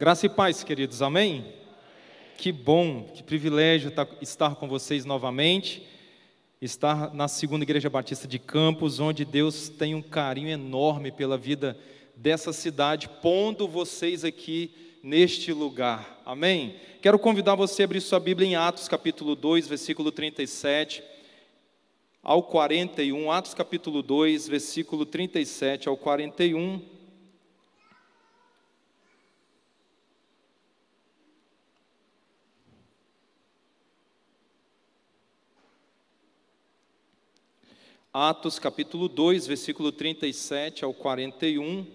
Graça e paz, queridos, amém? Que bom, que privilégio tá, estar com vocês novamente, estar na segunda Igreja Batista de Campos, onde Deus tem um carinho enorme pela vida dessa cidade, pondo vocês aqui neste lugar, amém? Quero convidar você a abrir sua Bíblia em Atos capítulo 2, versículo 37 ao 41, Atos capítulo 2, versículo 37 ao 41. Atos capítulo 2, versículo 37 ao 41.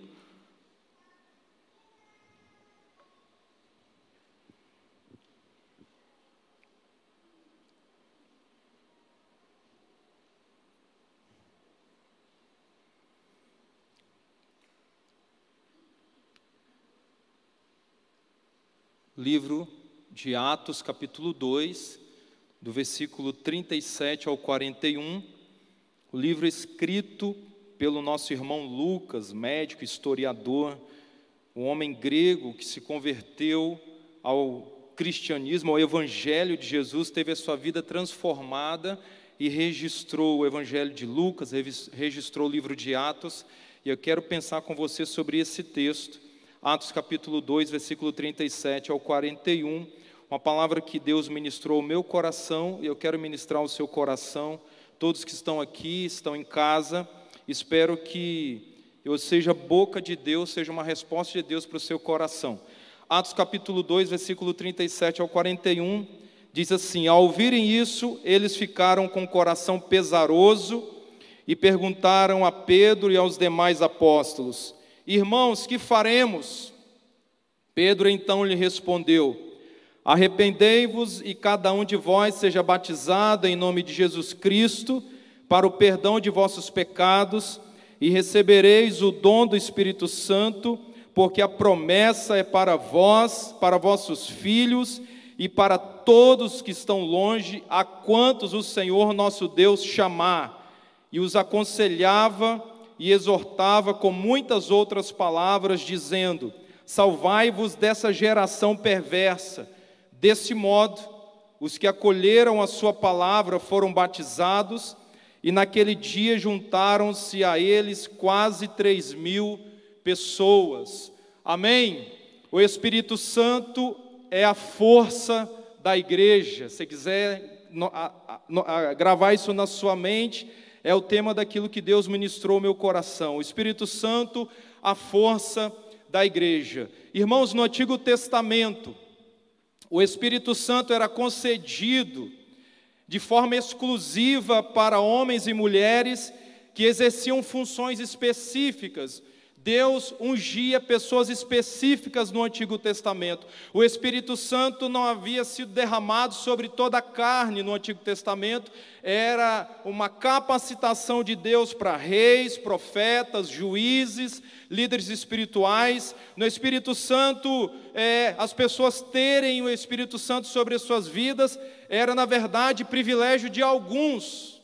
Livro de Atos, capítulo 2, do versículo 37 ao 41 o livro escrito pelo nosso irmão Lucas, médico, historiador, um homem grego que se converteu ao cristianismo, ao evangelho de Jesus, teve a sua vida transformada e registrou o evangelho de Lucas, registrou o livro de Atos, e eu quero pensar com você sobre esse texto, Atos capítulo 2, versículo 37 ao 41, uma palavra que Deus ministrou ao meu coração, e eu quero ministrar ao seu coração, todos que estão aqui, estão em casa. Espero que eu seja boca de Deus, seja uma resposta de Deus para o seu coração. Atos capítulo 2, versículo 37 ao 41, diz assim: Ao ouvirem isso, eles ficaram com o coração pesaroso e perguntaram a Pedro e aos demais apóstolos: Irmãos, que faremos? Pedro então lhe respondeu: Arrependei-vos e cada um de vós seja batizado em nome de Jesus Cristo para o perdão de vossos pecados e recebereis o dom do Espírito Santo, porque a promessa é para vós, para vossos filhos e para todos que estão longe, a quantos o Senhor nosso Deus chamar. E os aconselhava e exortava com muitas outras palavras, dizendo: Salvai-vos dessa geração perversa. Desse modo, os que acolheram a sua palavra foram batizados, e naquele dia juntaram-se a eles quase três mil pessoas. Amém? O Espírito Santo é a força da igreja. Se quiser gravar isso na sua mente, é o tema daquilo que Deus ministrou ao meu coração. O Espírito Santo, a força da igreja. Irmãos, no Antigo Testamento, o Espírito Santo era concedido de forma exclusiva para homens e mulheres que exerciam funções específicas. Deus ungia pessoas específicas no Antigo Testamento. O Espírito Santo não havia sido derramado sobre toda a carne no Antigo Testamento, era uma capacitação de Deus para reis, profetas, juízes, líderes espirituais. No Espírito Santo, é, as pessoas terem o Espírito Santo sobre as suas vidas, era na verdade privilégio de alguns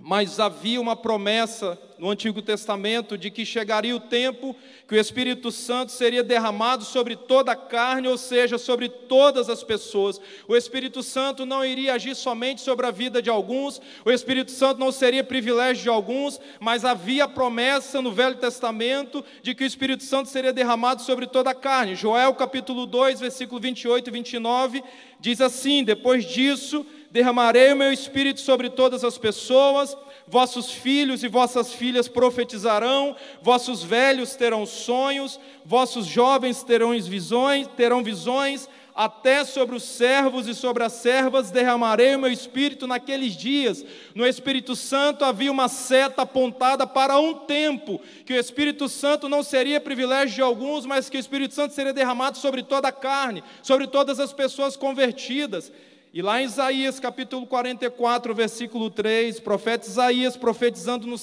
mas havia uma promessa no Antigo Testamento de que chegaria o tempo que o Espírito Santo seria derramado sobre toda a carne, ou seja, sobre todas as pessoas. O Espírito Santo não iria agir somente sobre a vida de alguns, o Espírito Santo não seria privilégio de alguns, mas havia promessa no Velho Testamento de que o Espírito Santo seria derramado sobre toda a carne. Joel capítulo 2, versículo 28 e 29 diz assim: Depois disso derramarei o meu espírito sobre todas as pessoas, vossos filhos e vossas filhas profetizarão, vossos velhos terão sonhos, vossos jovens terão visões, terão visões, até sobre os servos e sobre as servas derramarei o meu espírito naqueles dias. No Espírito Santo havia uma seta apontada para um tempo, que o Espírito Santo não seria privilégio de alguns, mas que o Espírito Santo seria derramado sobre toda a carne, sobre todas as pessoas convertidas. E lá em Isaías capítulo 44, versículo 3, profeta Isaías profetizando no,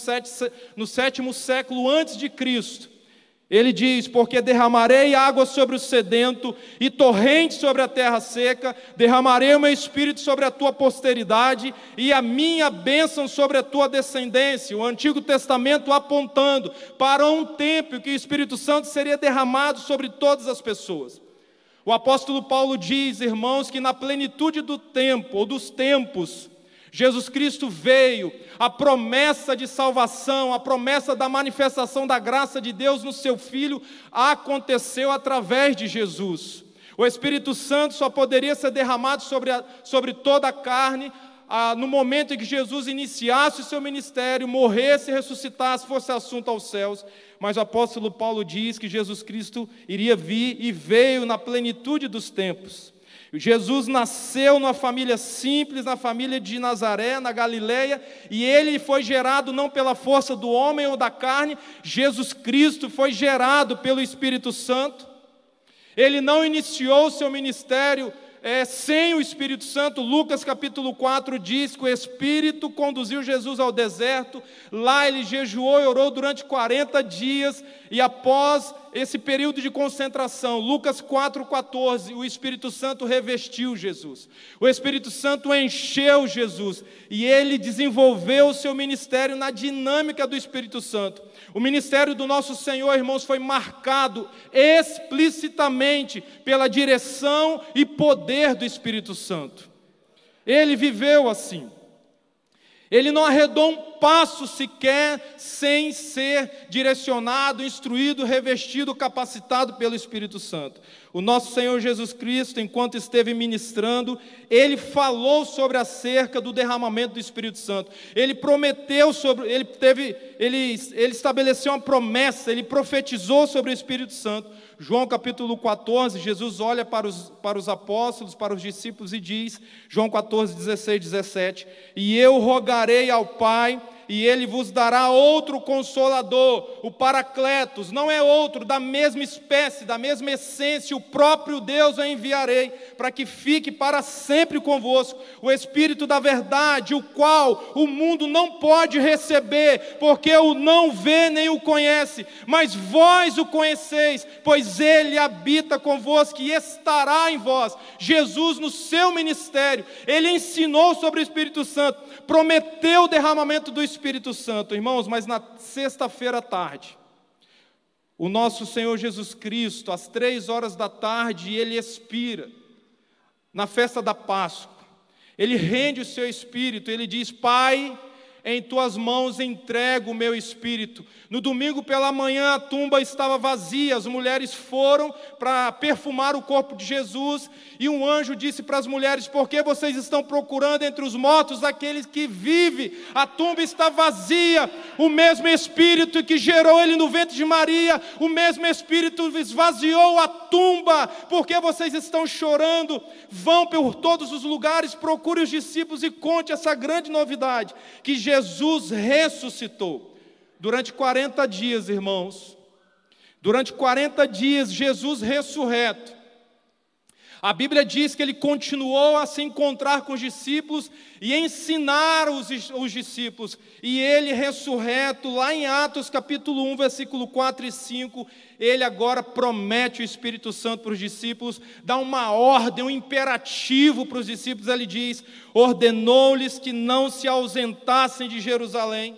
no sétimo século antes de Cristo, Ele diz: Porque derramarei água sobre o sedento e torrente sobre a terra seca, derramarei o meu espírito sobre a tua posteridade e a minha bênção sobre a tua descendência. O Antigo Testamento apontando para um tempo em que o Espírito Santo seria derramado sobre todas as pessoas. O apóstolo Paulo diz, irmãos, que na plenitude do tempo ou dos tempos, Jesus Cristo veio, a promessa de salvação, a promessa da manifestação da graça de Deus no seu Filho aconteceu através de Jesus. O Espírito Santo só poderia ser derramado sobre, a, sobre toda a carne ah, no momento em que Jesus iniciasse o seu ministério, morresse e ressuscitasse, fosse assunto aos céus. Mas o apóstolo Paulo diz que Jesus Cristo iria vir e veio na plenitude dos tempos. Jesus nasceu numa família simples, na família de Nazaré, na Galileia, e ele foi gerado não pela força do homem ou da carne, Jesus Cristo foi gerado pelo Espírito Santo. Ele não iniciou seu ministério é, sem o Espírito Santo, Lucas capítulo 4 diz que o Espírito conduziu Jesus ao deserto, lá ele jejuou e orou durante 40 dias, e após esse período de concentração, Lucas 4,14, o Espírito Santo revestiu Jesus, o Espírito Santo encheu Jesus, e ele desenvolveu o seu ministério na dinâmica do Espírito Santo. O ministério do nosso Senhor, irmãos, foi marcado explicitamente pela direção e poder do Espírito Santo. Ele viveu assim. Ele não arredou um passo sequer sem ser direcionado, instruído, revestido, capacitado pelo Espírito Santo. O nosso Senhor Jesus Cristo, enquanto esteve ministrando, ele falou sobre acerca do derramamento do Espírito Santo. Ele prometeu sobre, ele teve, ele, ele estabeleceu uma promessa, ele profetizou sobre o Espírito Santo. João capítulo 14, Jesus olha para os, para os apóstolos, para os discípulos e diz, João 14, 16, 17: E eu rogarei ao Pai e ele vos dará outro consolador, o Paracletos, não é outro, da mesma espécie, da mesma essência, o próprio Deus eu enviarei, para que fique para sempre convosco, o Espírito da verdade, o qual o mundo não pode receber, porque o não vê nem o conhece, mas vós o conheceis, pois ele habita convosco e estará em vós. Jesus, no seu ministério, ele ensinou sobre o Espírito Santo, prometeu o derramamento do Espírito Espírito Santo, irmãos, mas na sexta-feira à tarde, o nosso Senhor Jesus Cristo, às três horas da tarde, ele expira, na festa da Páscoa, ele rende o seu espírito, ele diz: Pai, em tuas mãos entrego o meu espírito. No domingo pela manhã a tumba estava vazia, as mulheres foram para perfumar o corpo de Jesus, e um anjo disse para as mulheres: Por que vocês estão procurando entre os mortos aqueles que vivem? A tumba está vazia, o mesmo espírito que gerou ele no ventre de Maria, o mesmo espírito esvaziou a tumba, porque vocês estão chorando? Vão por todos os lugares, procure os discípulos e conte essa grande novidade: que Jesus Jesus ressuscitou. Durante 40 dias, irmãos, durante 40 dias, Jesus ressurreto, a Bíblia diz que ele continuou a se encontrar com os discípulos e ensinar os, os, discípulos. E ele, ressurreto, lá em Atos capítulo 1, versículo 4 e 5, ele agora promete o Espírito Santo para os discípulos, dá uma ordem, um imperativo para os discípulos. Ele diz: ordenou-lhes que não se ausentassem de Jerusalém,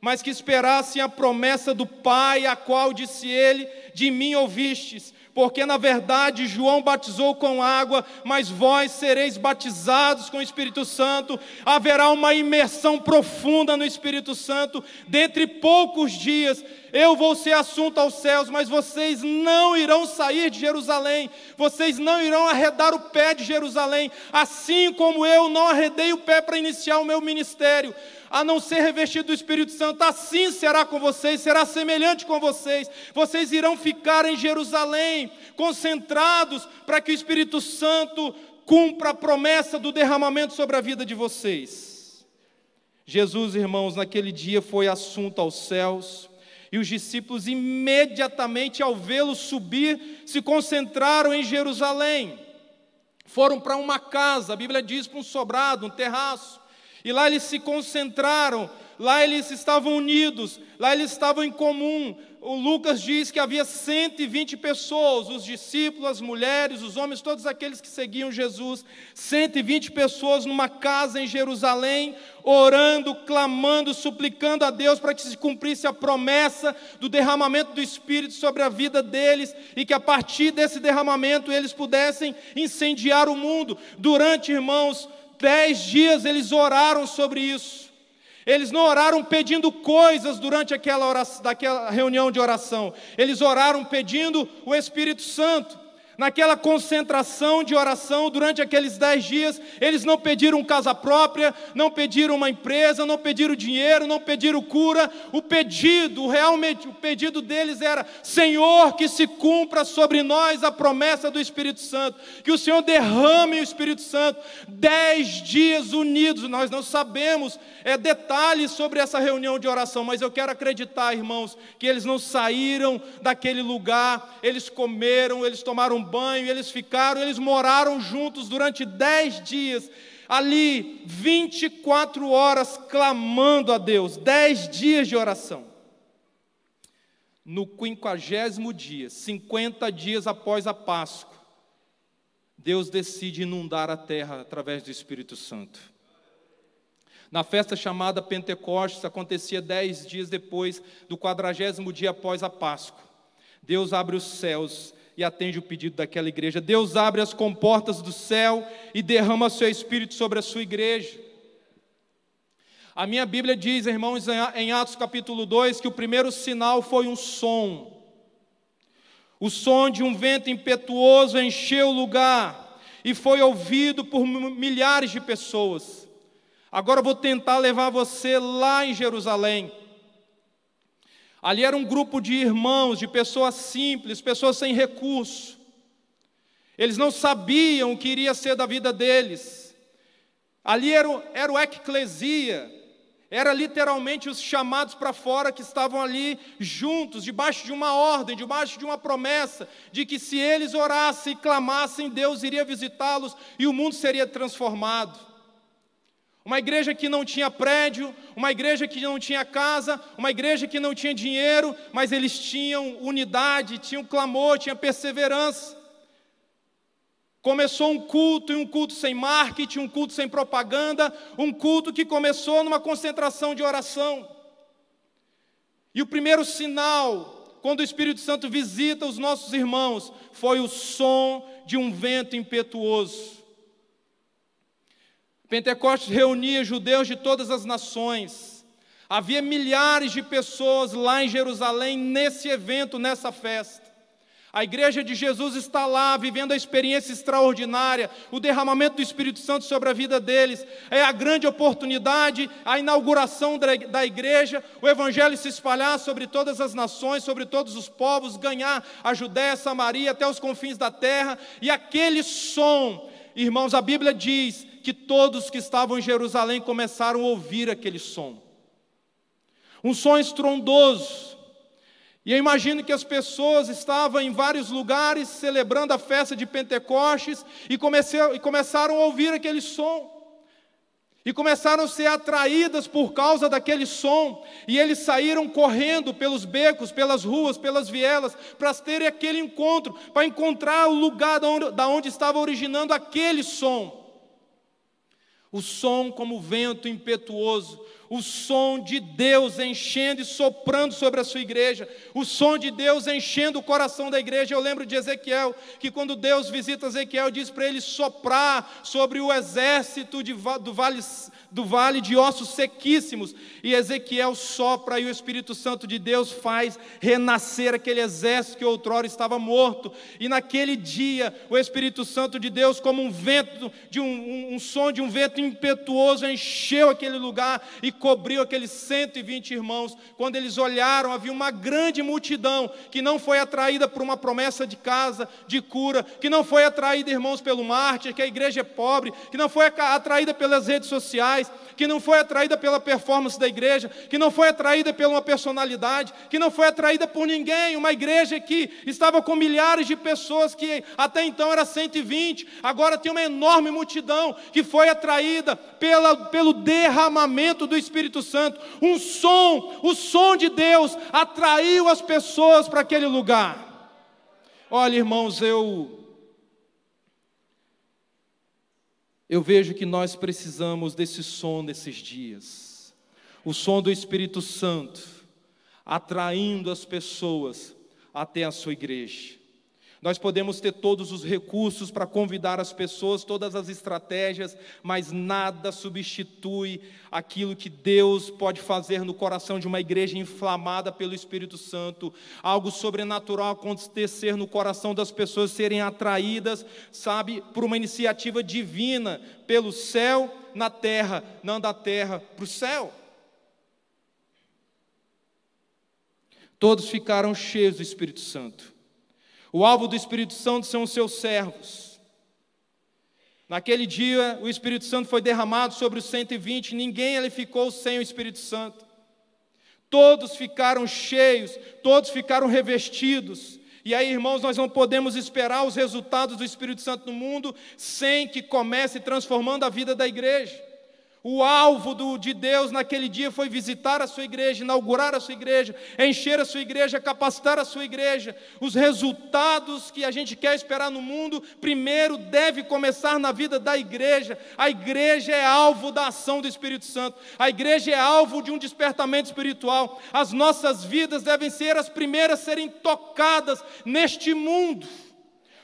mas que esperassem a promessa do Pai, a qual disse ele: De mim ouvistes porque na verdade João batizou com água, mas vós sereis batizados com o Espírito Santo. Haverá uma imersão profunda no Espírito Santo. Dentre poucos dias, eu vou ser assunto aos céus, mas vocês não irão sair de Jerusalém, vocês não irão arredar o pé de Jerusalém, assim como eu não arredei o pé para iniciar o meu ministério a não ser revestido do Espírito Santo, assim será com vocês, será semelhante com vocês. Vocês irão ficar em Jerusalém, concentrados, para que o Espírito Santo cumpra a promessa do derramamento sobre a vida de vocês. Jesus, irmãos, naquele dia foi assunto aos céus, e os discípulos, imediatamente ao vê-lo subir, se concentraram em Jerusalém. Foram para uma casa, a Bíblia diz para um sobrado, um terraço. E lá eles se concentraram lá eles estavam unidos, lá eles estavam em comum. O Lucas diz que havia 120 pessoas, os discípulos, as mulheres, os homens, todos aqueles que seguiam Jesus, 120 pessoas numa casa em Jerusalém, orando, clamando, suplicando a Deus para que se cumprisse a promessa do derramamento do Espírito sobre a vida deles e que a partir desse derramamento eles pudessem incendiar o mundo. Durante, irmãos, dez dias eles oraram sobre isso. Eles não oraram pedindo coisas durante aquela, oração, daquela reunião de oração. Eles oraram pedindo o Espírito Santo naquela concentração de oração durante aqueles dez dias, eles não pediram casa própria, não pediram uma empresa, não pediram dinheiro, não pediram cura. O pedido, realmente, o pedido deles era: Senhor, que se cumpra sobre nós a promessa do Espírito Santo, que o Senhor derrame o Espírito Santo. Dez dias unidos, nós não sabemos é, detalhes sobre essa reunião de oração, mas eu quero acreditar, irmãos, que eles não saíram daquele lugar, eles comeram, eles tomaram banho, eles ficaram, eles moraram juntos durante dez dias, ali 24 horas clamando a Deus, dez dias de oração. No quinquagésimo dia, 50 dias após a Páscoa, Deus decide inundar a terra através do Espírito Santo. Na festa chamada Pentecostes, acontecia dez dias depois do quadragésimo dia após a Páscoa. Deus abre os céus e atende o pedido daquela igreja. Deus abre as comportas do céu e derrama seu Espírito sobre a sua igreja. A minha Bíblia diz, irmãos, em Atos capítulo 2, que o primeiro sinal foi um som. O som de um vento impetuoso encheu o lugar e foi ouvido por milhares de pessoas. Agora eu vou tentar levar você lá em Jerusalém. Ali era um grupo de irmãos, de pessoas simples, pessoas sem recurso. Eles não sabiam o que iria ser da vida deles. Ali era o, era o eclesia, era literalmente os chamados para fora que estavam ali juntos, debaixo de uma ordem, debaixo de uma promessa, de que se eles orassem e clamassem, Deus iria visitá-los e o mundo seria transformado. Uma igreja que não tinha prédio, uma igreja que não tinha casa, uma igreja que não tinha dinheiro, mas eles tinham unidade, tinham clamor, tinham perseverança. Começou um culto, e um culto sem marketing, um culto sem propaganda, um culto que começou numa concentração de oração. E o primeiro sinal, quando o Espírito Santo visita os nossos irmãos, foi o som de um vento impetuoso. Pentecostes reunia judeus de todas as nações. Havia milhares de pessoas lá em Jerusalém nesse evento, nessa festa. A igreja de Jesus está lá, vivendo a experiência extraordinária, o derramamento do Espírito Santo sobre a vida deles. É a grande oportunidade, a inauguração da igreja, o evangelho se espalhar sobre todas as nações, sobre todos os povos, ganhar a Judéia, Samaria, até os confins da terra. E aquele som, irmãos, a Bíblia diz que todos que estavam em Jerusalém começaram a ouvir aquele som. Um som estrondoso. E eu imagino que as pessoas estavam em vários lugares celebrando a festa de Pentecostes e, comecei, e começaram a ouvir aquele som. E começaram a ser atraídas por causa daquele som, e eles saíram correndo pelos becos, pelas ruas, pelas vielas, para terem aquele encontro, para encontrar o lugar da onde, da onde estava originando aquele som. O som como vento impetuoso, o som de Deus enchendo e soprando sobre a sua igreja, o som de Deus enchendo o coração da igreja. Eu lembro de Ezequiel, que quando Deus visita Ezequiel, diz para ele soprar sobre o exército de, do, vale, do vale de ossos sequíssimos. E Ezequiel sopra e o Espírito Santo de Deus faz renascer aquele exército que outrora estava morto. E naquele dia, o Espírito Santo de Deus, como um vento, de um, um, um som de um vento impetuoso, encheu aquele lugar e cobriu aqueles 120 irmãos. Quando eles olharam, havia uma grande multidão que não foi atraída por uma promessa de casa, de cura, que não foi atraída, irmãos, pelo mártir, que a igreja é pobre, que não foi atraída pelas redes sociais, que não foi atraída pela performance da igreja, que não foi atraída por uma personalidade, que não foi atraída por ninguém. Uma igreja que estava com milhares de pessoas, que até então era 120, agora tem uma enorme multidão que foi atraída pela, pelo derramamento do Espírito Espírito Santo, um som, o som de Deus atraiu as pessoas para aquele lugar. Olha, irmãos, eu eu vejo que nós precisamos desse som nesses dias. O som do Espírito Santo atraindo as pessoas até a sua igreja. Nós podemos ter todos os recursos para convidar as pessoas, todas as estratégias, mas nada substitui aquilo que Deus pode fazer no coração de uma igreja inflamada pelo Espírito Santo, algo sobrenatural acontecer no coração das pessoas serem atraídas, sabe, por uma iniciativa divina, pelo céu na terra, não da terra para o céu. Todos ficaram cheios do Espírito Santo. O alvo do Espírito Santo são os seus servos. Naquele dia, o Espírito Santo foi derramado sobre os 120, ninguém ali ficou sem o Espírito Santo. Todos ficaram cheios, todos ficaram revestidos. E aí, irmãos, nós não podemos esperar os resultados do Espírito Santo no mundo sem que comece transformando a vida da igreja. O alvo do, de Deus naquele dia foi visitar a sua igreja, inaugurar a sua igreja, encher a sua igreja, capacitar a sua igreja. Os resultados que a gente quer esperar no mundo, primeiro deve começar na vida da igreja. A igreja é alvo da ação do Espírito Santo. A igreja é alvo de um despertamento espiritual. As nossas vidas devem ser as primeiras a serem tocadas neste mundo.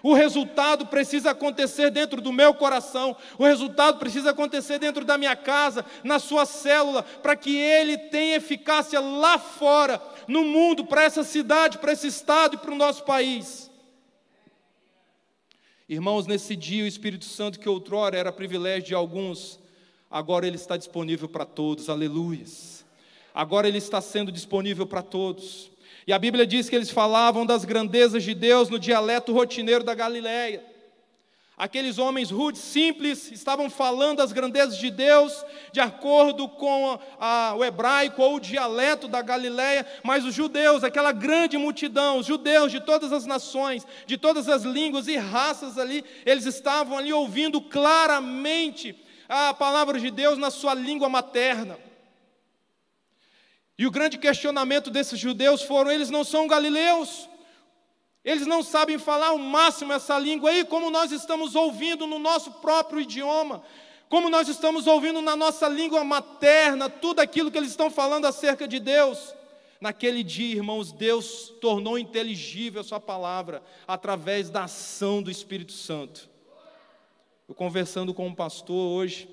O resultado precisa acontecer dentro do meu coração, o resultado precisa acontecer dentro da minha casa, na sua célula, para que ele tenha eficácia lá fora, no mundo, para essa cidade, para esse estado e para o nosso país. Irmãos, nesse dia o Espírito Santo que outrora era privilégio de alguns, agora ele está disponível para todos, aleluias. Agora ele está sendo disponível para todos. E a Bíblia diz que eles falavam das grandezas de Deus no dialeto rotineiro da Galileia. Aqueles homens rudes, simples, estavam falando das grandezas de Deus de acordo com a, a, o hebraico ou o dialeto da Galileia, mas os judeus, aquela grande multidão, os judeus de todas as nações, de todas as línguas e raças ali, eles estavam ali ouvindo claramente a palavra de Deus na sua língua materna. E o grande questionamento desses judeus foram: eles não são galileus, eles não sabem falar o máximo essa língua aí, como nós estamos ouvindo no nosso próprio idioma, como nós estamos ouvindo na nossa língua materna, tudo aquilo que eles estão falando acerca de Deus. Naquele dia, irmãos, Deus tornou inteligível a Sua palavra através da ação do Espírito Santo. Eu conversando com um pastor hoje,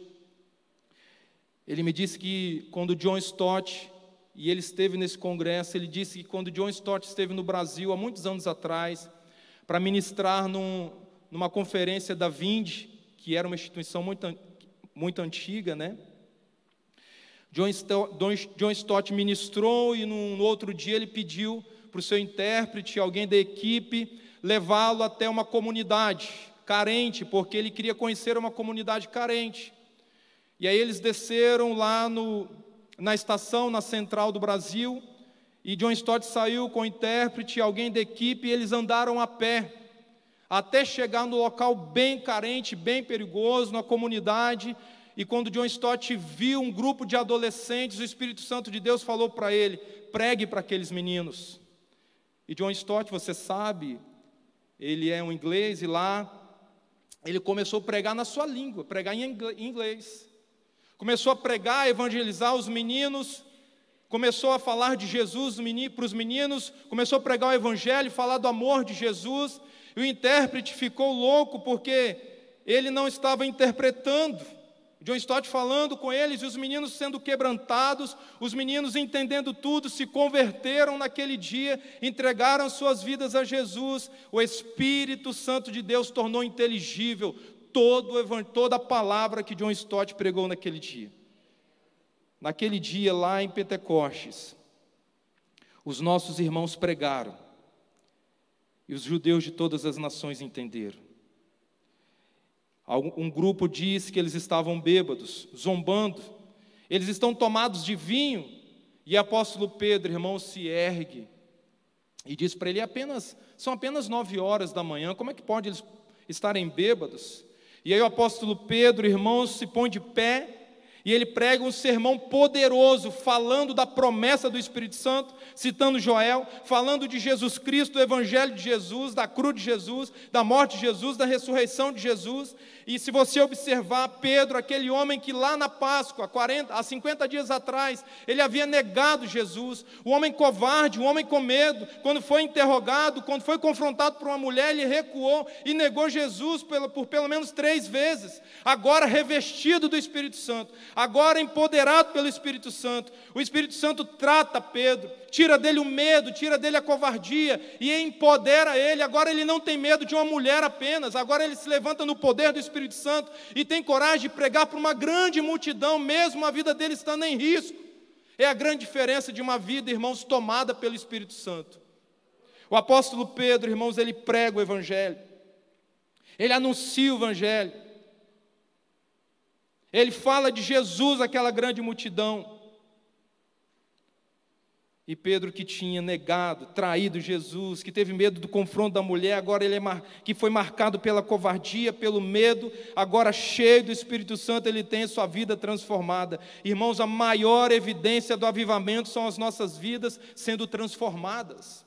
ele me disse que quando John Stott e ele esteve nesse congresso. Ele disse que quando John Stott esteve no Brasil, há muitos anos atrás, para ministrar num, numa conferência da Vind, que era uma instituição muito, muito antiga, né? John Stott, John Stott ministrou e no, outro dia ele pediu para o seu intérprete, alguém da equipe, levá-lo até uma comunidade carente, porque ele queria conhecer uma comunidade carente. E aí eles desceram lá no, na estação, na central do Brasil, e John Stott saiu com o intérprete, alguém da equipe, e eles andaram a pé, até chegar no local bem carente, bem perigoso, na comunidade, e quando John Stott viu um grupo de adolescentes, o Espírito Santo de Deus falou para ele: pregue para aqueles meninos. E John Stott, você sabe, ele é um inglês, e lá ele começou a pregar na sua língua, pregar em inglês começou a pregar, evangelizar os meninos, começou a falar de Jesus para os meninos, começou a pregar o evangelho, falar do amor de Jesus, e o intérprete ficou louco porque ele não estava interpretando. John Stott falando com eles e os meninos sendo quebrantados, os meninos entendendo tudo, se converteram naquele dia, entregaram suas vidas a Jesus. O Espírito Santo de Deus tornou inteligível todo, toda a palavra que John Stott pregou naquele dia. Naquele dia, lá em Pentecostes, os nossos irmãos pregaram, e os judeus de todas as nações entenderam. Um grupo disse que eles estavam bêbados, zombando, eles estão tomados de vinho, e apóstolo Pedro, irmão, se ergue e diz para ele: é apenas, são apenas nove horas da manhã, como é que pode eles estarem bêbados? E aí o apóstolo Pedro, irmãos, se põe de pé E ele prega um sermão poderoso, falando da promessa do Espírito Santo, citando Joel, falando de Jesus Cristo, do Evangelho de Jesus, da cruz de Jesus, da morte de Jesus, da ressurreição de Jesus. E se você observar Pedro, aquele homem que lá na Páscoa, 40, há 50 dias atrás, ele havia negado Jesus, o homem covarde, o homem com medo, quando foi interrogado, quando foi confrontado por uma mulher, ele recuou e negou Jesus por pelo menos três vezes. Agora revestido do Espírito Santo, agora empoderado pelo Espírito Santo, o Espírito Santo trata Pedro, tira dele o medo, tira dele a covardia e empodera ele. Agora ele não tem medo de uma mulher apenas, agora ele se levanta no poder do Espírito Santo e tem coragem de pregar para uma grande multidão, mesmo a vida dele estando em risco. É a grande diferença de uma vida, irmãos, tomada pelo Espírito Santo. O apóstolo Pedro, irmãos, ele prega o Evangelho, ele anuncia o Evangelho, ele fala de Jesus àquela grande multidão. E Pedro, que tinha negado, traído Jesus, que teve medo do confronto da mulher, agora ele é mar... que foi marcado pela covardia, pelo medo, agora cheio do Espírito Santo, ele tem sua vida transformada. Irmãos, a maior evidência do avivamento são as nossas vidas sendo transformadas.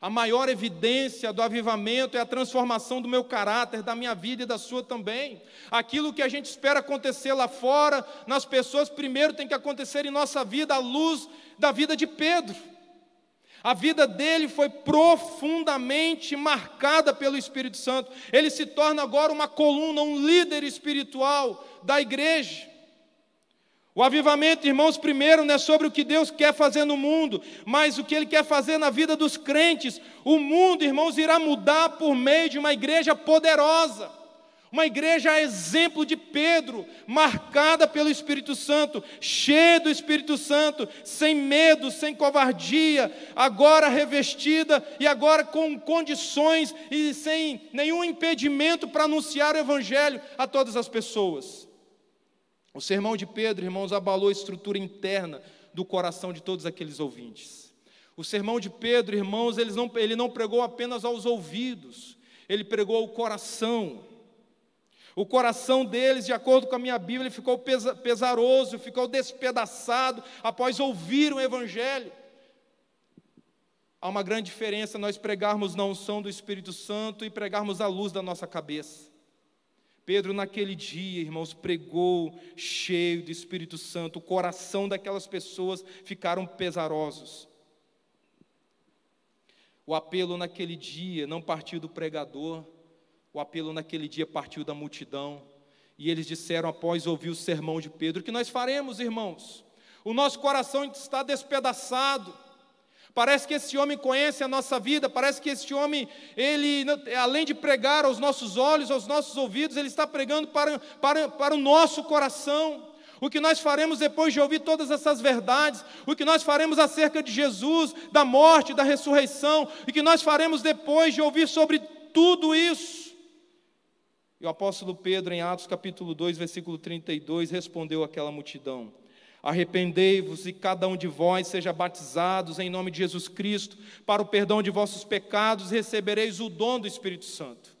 A maior evidência do avivamento é a transformação do meu caráter, da minha vida e da sua também. Aquilo que a gente espera acontecer lá fora, nas pessoas, primeiro tem que acontecer em nossa vida, à luz da vida de Pedro. A vida dele foi profundamente marcada pelo Espírito Santo. Ele se torna agora uma coluna, um líder espiritual da igreja. O avivamento, irmãos, primeiro não é sobre o que Deus quer fazer no mundo, mas o que Ele quer fazer na vida dos crentes. O mundo, irmãos, irá mudar por meio de uma igreja poderosa. Uma igreja a exemplo de Pedro, marcada pelo Espírito Santo, cheia do Espírito Santo, sem medo, sem covardia, agora revestida e agora com condições e sem nenhum impedimento para anunciar o Evangelho a todas as pessoas. O sermão de Pedro, irmãos, abalou a estrutura interna do coração de todos aqueles ouvintes. O sermão de Pedro, irmãos, ele não, ele não pregou apenas aos ouvidos, ele pregou ao coração. O coração deles, de acordo com a minha Bíblia, ficou pesaroso, ficou despedaçado após ouvir o Evangelho. Há uma grande diferença nós pregarmos na unção do Espírito Santo e pregarmos a luz da nossa cabeça. Pedro, naquele dia, irmãos, pregou cheio do Espírito Santo, o coração daquelas pessoas ficaram pesarosos. O apelo naquele dia não partiu do pregador, o apelo naquele dia partiu da multidão. E eles disseram, após ouvir o sermão de Pedro: que nós faremos, irmãos? O nosso coração está despedaçado. Parece que esse homem conhece a nossa vida, parece que esse homem, ele, além de pregar aos nossos olhos, aos nossos ouvidos, ele está pregando para, para, para o nosso coração. O que nós faremos depois de ouvir todas essas verdades, o que nós faremos acerca de Jesus, da morte, da ressurreição, o que nós faremos depois de ouvir sobre tudo isso. E o apóstolo Pedro, em Atos capítulo 2, versículo 32, respondeu àquela multidão: Arrependei-vos e cada um de vós seja batizados em nome de Jesus Cristo para o perdão de vossos pecados recebereis o dom do Espírito Santo.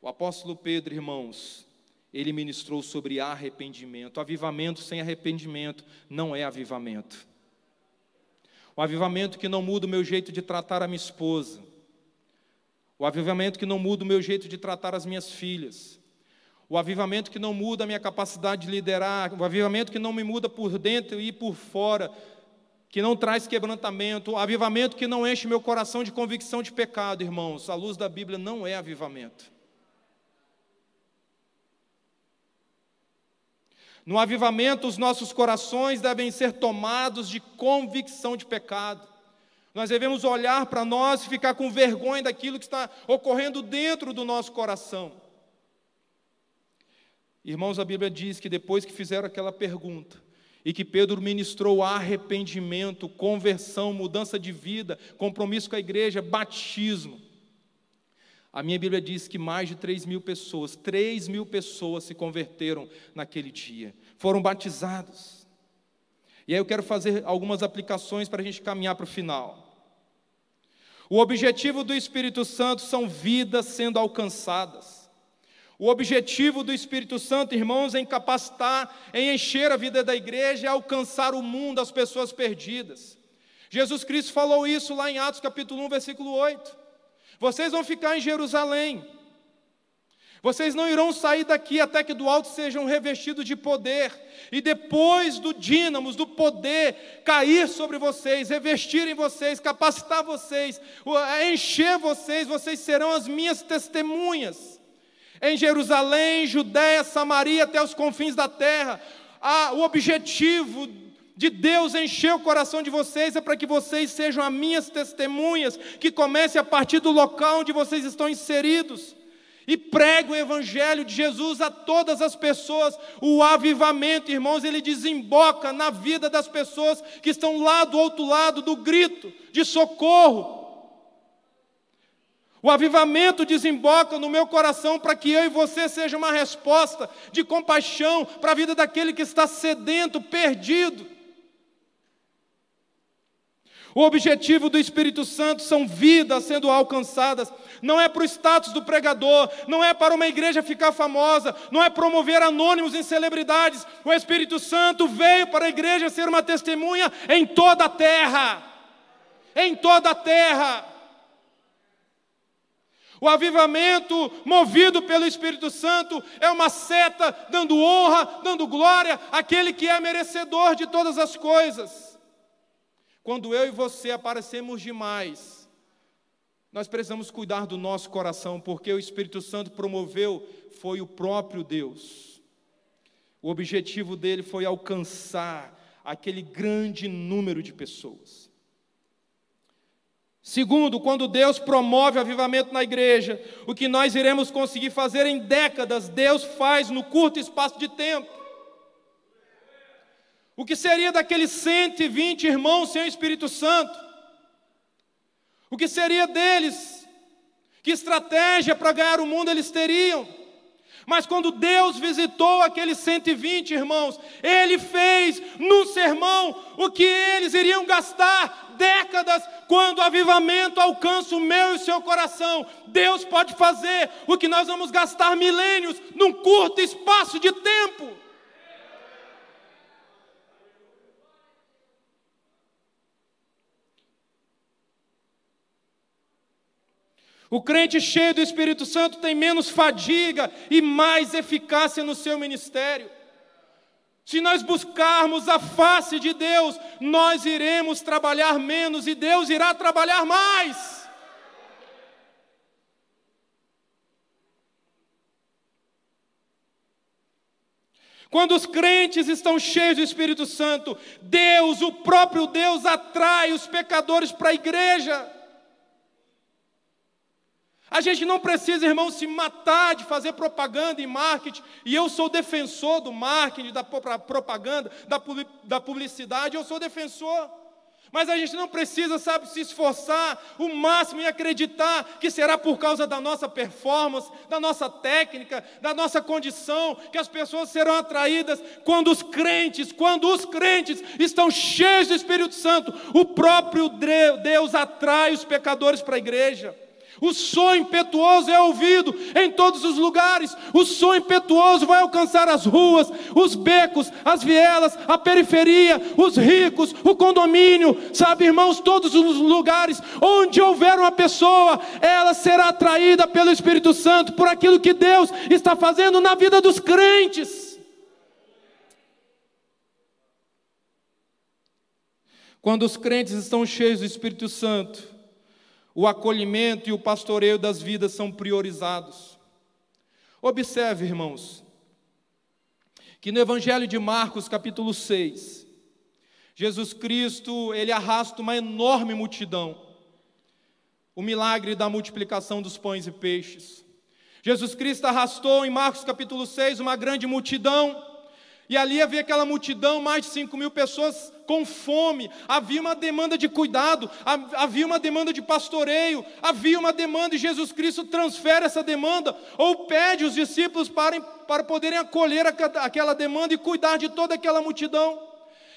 O apóstolo Pedro, irmãos, ele ministrou sobre arrependimento. Avivamento sem arrependimento não é avivamento. O avivamento que não muda o meu jeito de tratar a minha esposa. O avivamento que não muda o meu jeito de tratar as minhas filhas o avivamento que não muda a minha capacidade de liderar, o avivamento que não me muda por dentro e por fora, que não traz quebrantamento, o avivamento que não enche meu coração de convicção de pecado, irmãos. A luz da Bíblia não é avivamento. No avivamento, os nossos corações devem ser tomados de convicção de pecado. Nós devemos olhar para nós e ficar com vergonha daquilo que está ocorrendo dentro do nosso coração. Irmãos, a Bíblia diz que depois que fizeram aquela pergunta, e que Pedro ministrou arrependimento, conversão, mudança de vida, compromisso com a igreja, batismo. A minha Bíblia diz que mais de 3 mil pessoas, 3 mil pessoas se converteram naquele dia, foram batizados. E aí eu quero fazer algumas aplicações para a gente caminhar para o final. O objetivo do Espírito Santo são vidas sendo alcançadas. O objetivo do Espírito Santo, irmãos, é capacitar, em encher a vida da igreja, é alcançar o mundo, as pessoas perdidas. Jesus Cristo falou isso lá em Atos capítulo 1, versículo 8. Vocês vão ficar em Jerusalém. Vocês não irão sair daqui até que do alto sejam revestidos de poder, e depois do dínamos, do poder, cair sobre vocês, revestirem vocês, capacitar vocês, encher vocês, vocês serão as minhas testemunhas. Em Jerusalém, Judéia, Samaria, até os confins da terra. Ah, o objetivo de Deus encher o coração de vocês é para que vocês sejam as minhas testemunhas, que comece a partir do local onde vocês estão inseridos e prega o Evangelho de Jesus a todas as pessoas. O avivamento, irmãos, ele desemboca na vida das pessoas que estão lá do outro lado do grito de socorro. O avivamento desemboca no meu coração para que eu e você seja uma resposta de compaixão para a vida daquele que está sedento, perdido. O objetivo do Espírito Santo são vidas sendo alcançadas. Não é para o status do pregador, não é para uma igreja ficar famosa, não é promover anônimos em celebridades. O Espírito Santo veio para a igreja ser uma testemunha em toda a terra. Em toda a terra. O avivamento movido pelo Espírito Santo é uma seta dando honra, dando glória àquele que é merecedor de todas as coisas. Quando eu e você aparecemos demais, nós precisamos cuidar do nosso coração, porque o Espírito Santo promoveu foi o próprio Deus. O objetivo dele foi alcançar aquele grande número de pessoas. Segundo, quando Deus promove avivamento na igreja, o que nós iremos conseguir fazer em décadas, Deus faz no curto espaço de tempo. O que seria daqueles 120 irmãos sem o Espírito Santo? O que seria deles? Que estratégia para ganhar o mundo eles teriam? Mas quando Deus visitou aqueles 120 irmãos, Ele fez num sermão o que eles iriam gastar décadas quando o avivamento alcança o meu e o seu coração. Deus pode fazer o que nós vamos gastar milênios num curto espaço de tempo. O crente cheio do Espírito Santo tem menos fadiga e mais eficácia no seu ministério. Se nós buscarmos a face de Deus, nós iremos trabalhar menos e Deus irá trabalhar mais. Quando os crentes estão cheios do Espírito Santo, Deus, o próprio Deus, atrai os pecadores para a igreja. A gente não precisa, irmão, se matar de fazer propaganda e marketing. E eu sou defensor do marketing, da propaganda, da publicidade, eu sou defensor. Mas a gente não precisa, sabe, se esforçar o máximo e acreditar que será por causa da nossa performance, da nossa técnica, da nossa condição, que as pessoas serão atraídas quando os crentes, quando os crentes estão cheios do Espírito Santo, o próprio Deus atrai os pecadores para a igreja. O som impetuoso é ouvido em todos os lugares. O som impetuoso vai alcançar as ruas, os becos, as vielas, a periferia, os ricos, o condomínio, sabe, irmãos, todos os lugares onde houver uma pessoa, ela será atraída pelo Espírito Santo por aquilo que Deus está fazendo na vida dos crentes. Quando os crentes estão cheios do Espírito Santo, o acolhimento e o pastoreio das vidas são priorizados. Observe, irmãos, que no Evangelho de Marcos, capítulo 6, Jesus Cristo, ele arrasta uma enorme multidão. O milagre da multiplicação dos pães e peixes. Jesus Cristo arrastou em Marcos capítulo 6 uma grande multidão e ali havia aquela multidão, mais de 5 mil pessoas com fome. Havia uma demanda de cuidado, havia uma demanda de pastoreio, havia uma demanda e Jesus Cristo transfere essa demanda, ou pede os discípulos para, para poderem acolher aquela demanda e cuidar de toda aquela multidão.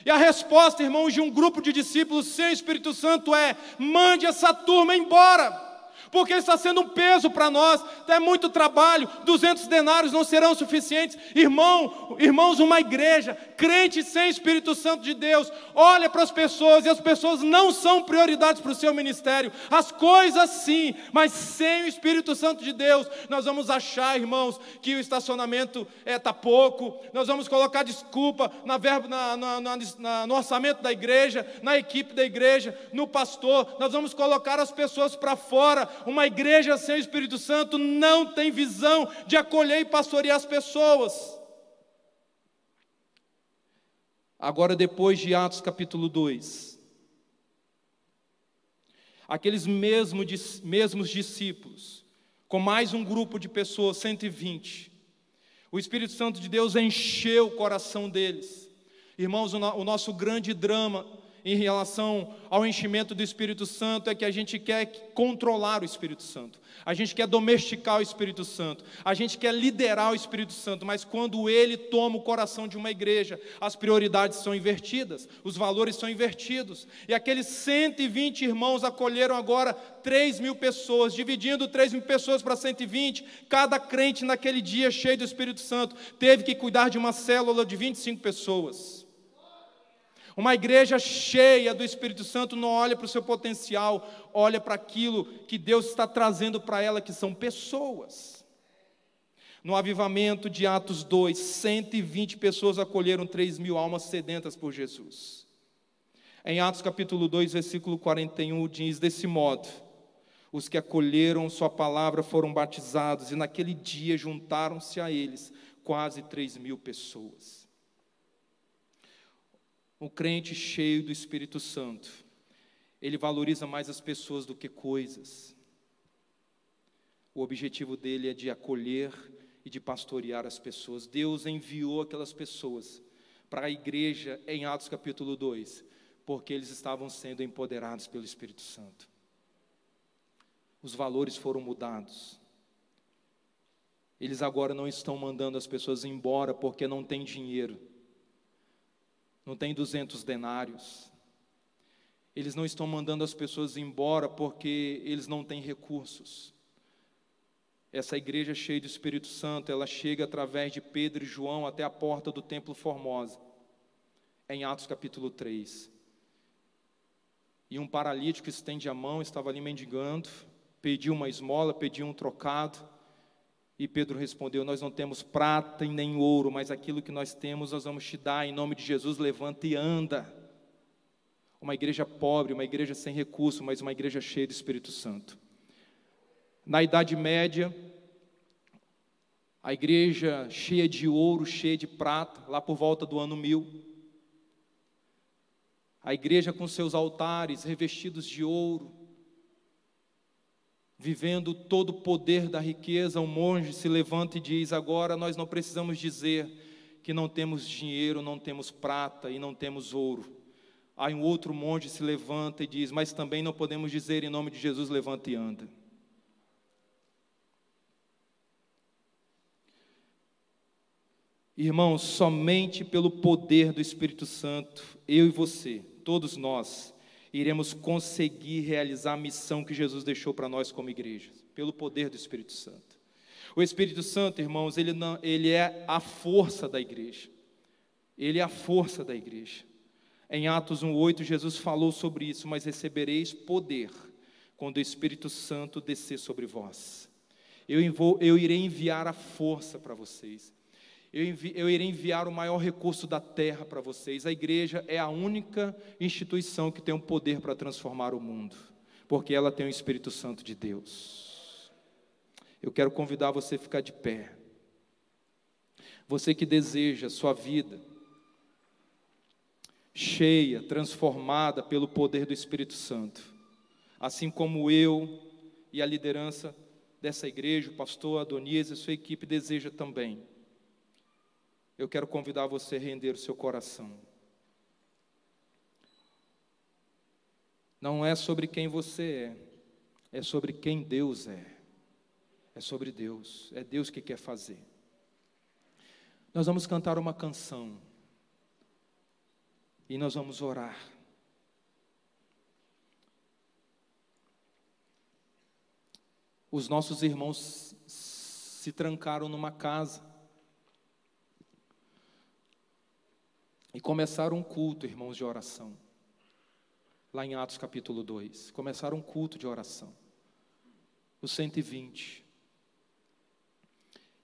E a resposta, irmãos, de um grupo de discípulos sem Espírito Santo é: mande essa turma embora porque está sendo um peso para nós, é muito trabalho, 200 denários não serão suficientes. Irmão, irmãos, uma igreja, crente sem Espírito Santo de Deus, olha para as pessoas e as pessoas não são prioridades para o seu ministério, as coisas sim, mas sem o Espírito Santo de Deus, nós vamos achar, irmãos, que o estacionamento está é, tá pouco, nós vamos colocar desculpa na na, na, na, no orçamento da igreja, na equipe da igreja, no pastor, nós vamos colocar as pessoas para fora. Uma igreja sem o Espírito Santo não tem visão de acolher e pastorear as pessoas. Agora, depois de Atos capítulo 2, aqueles mesmos, mesmos discípulos, com mais um grupo de pessoas, 120, o Espírito Santo de Deus encheu o coração deles. Irmãos, o nosso grande drama em relação ao enchimento do Espírito Santo é que a gente quer controlar o Espírito Santo, a gente quer domesticar o Espírito Santo, a gente quer liderar o Espírito Santo, mas quando ele toma o coração de uma igreja, as prioridades são invertidas, os valores são invertidos, e aqueles 120 irmãos acolheram agora 3 mil pessoas, dividindo 3 mil pessoas para 120, cada crente naquele dia cheio do Espírito Santo teve que cuidar de uma célula de 25 pessoas. Uma igreja cheia do Espírito Santo não olha para o seu potencial, olha para aquilo que Deus está trazendo para ela, que são pessoas. No avivamento de Atos 2, 120 pessoas acolheram 3 mil almas sedentas por Jesus. Em Atos capítulo 2, versículo 41, diz desse modo: Os que acolheram Sua palavra foram batizados, e naquele dia juntaram-se a eles quase 3 mil pessoas. Um crente cheio do Espírito Santo, ele valoriza mais as pessoas do que coisas. O objetivo dele é de acolher e de pastorear as pessoas. Deus enviou aquelas pessoas para a igreja em Atos capítulo 2, porque eles estavam sendo empoderados pelo Espírito Santo. Os valores foram mudados. Eles agora não estão mandando as pessoas embora porque não têm dinheiro não tem 200 denários. Eles não estão mandando as pessoas embora porque eles não têm recursos. Essa igreja cheia do Espírito Santo, ela chega através de Pedro e João até a porta do Templo Formosa, em Atos capítulo 3. E um paralítico estende a mão, estava ali mendigando, pediu uma esmola, pediu um trocado. E Pedro respondeu: Nós não temos prata e nem ouro, mas aquilo que nós temos nós vamos te dar. Em nome de Jesus, levanta e anda. Uma igreja pobre, uma igreja sem recurso, mas uma igreja cheia do Espírito Santo. Na Idade Média, a igreja cheia de ouro, cheia de prata, lá por volta do ano mil. A igreja com seus altares revestidos de ouro, vivendo todo o poder da riqueza, um monge se levanta e diz: Agora nós não precisamos dizer que não temos dinheiro, não temos prata e não temos ouro. Aí um outro monge se levanta e diz: Mas também não podemos dizer em nome de Jesus, levanta e anda. Irmãos, somente pelo poder do Espírito Santo, eu e você, todos nós, iremos conseguir realizar a missão que Jesus deixou para nós como igreja, pelo poder do Espírito Santo. O Espírito Santo, irmãos, ele, não, ele é a força da igreja. Ele é a força da igreja. Em Atos 1,8, Jesus falou sobre isso, mas recebereis poder quando o Espírito Santo descer sobre vós. Eu, eu irei enviar a força para vocês eu, envi, eu irei enviar o maior recurso da terra para vocês. A igreja é a única instituição que tem o um poder para transformar o mundo, porque ela tem o Espírito Santo de Deus. Eu quero convidar você a ficar de pé. Você que deseja sua vida cheia, transformada pelo poder do Espírito Santo, assim como eu e a liderança dessa igreja, o pastor Adonias e sua equipe deseja também eu quero convidar você a render o seu coração. Não é sobre quem você é, é sobre quem Deus é. É sobre Deus, é Deus que quer fazer. Nós vamos cantar uma canção e nós vamos orar. os nossos irmãos se trancaram numa casa e começaram um culto, irmãos, de oração. Lá em Atos capítulo 2. Começaram um culto de oração. Os 120.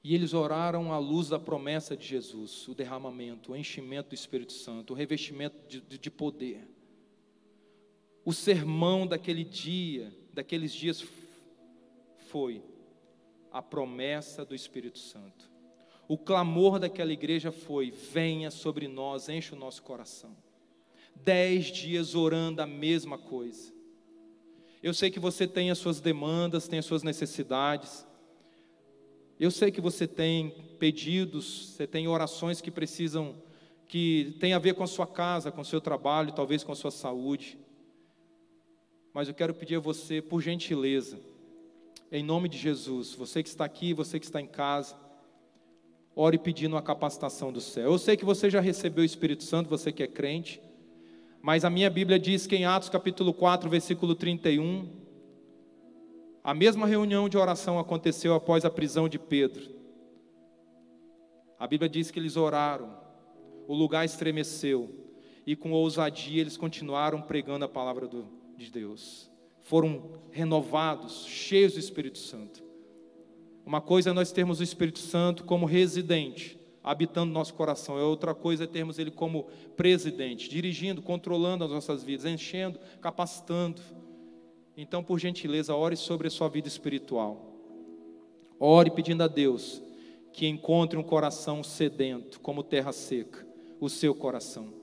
E eles oraram à luz da promessa de Jesus, o derramamento, o enchimento do Espírito Santo, o revestimento de, de, de poder. O sermão daquele dia, daqueles dias, foi a promessa do Espírito Santo. O clamor daquela igreja foi: venha sobre nós, enche o nosso coração. Dez dias orando a mesma coisa. Eu sei que você tem as suas demandas, tem as suas necessidades. Eu sei que você tem pedidos, você tem orações que precisam, que tem a ver com a sua casa, com o seu trabalho, talvez com a sua saúde. Mas eu quero pedir a você, por gentileza, em nome de Jesus, você que está aqui, você que está em casa, ore pedindo a capacitação do céu. Eu sei que você já recebeu o Espírito Santo, você que é crente, mas a minha Bíblia diz que em Atos capítulo 4, versículo 31, a mesma reunião de oração aconteceu após a prisão de Pedro. A Bíblia diz que eles oraram, o lugar estremeceu, e com ousadia eles continuaram pregando a palavra do, de Deus. Foram renovados, cheios do Espírito Santo. Uma coisa é nós termos o Espírito Santo como residente, habitando nosso coração, é outra coisa é termos ele como presidente, dirigindo, controlando as nossas vidas, enchendo, capacitando. Então, por gentileza, ore sobre a sua vida espiritual. Ore pedindo a Deus que encontre um coração sedento, como terra seca, o seu coração.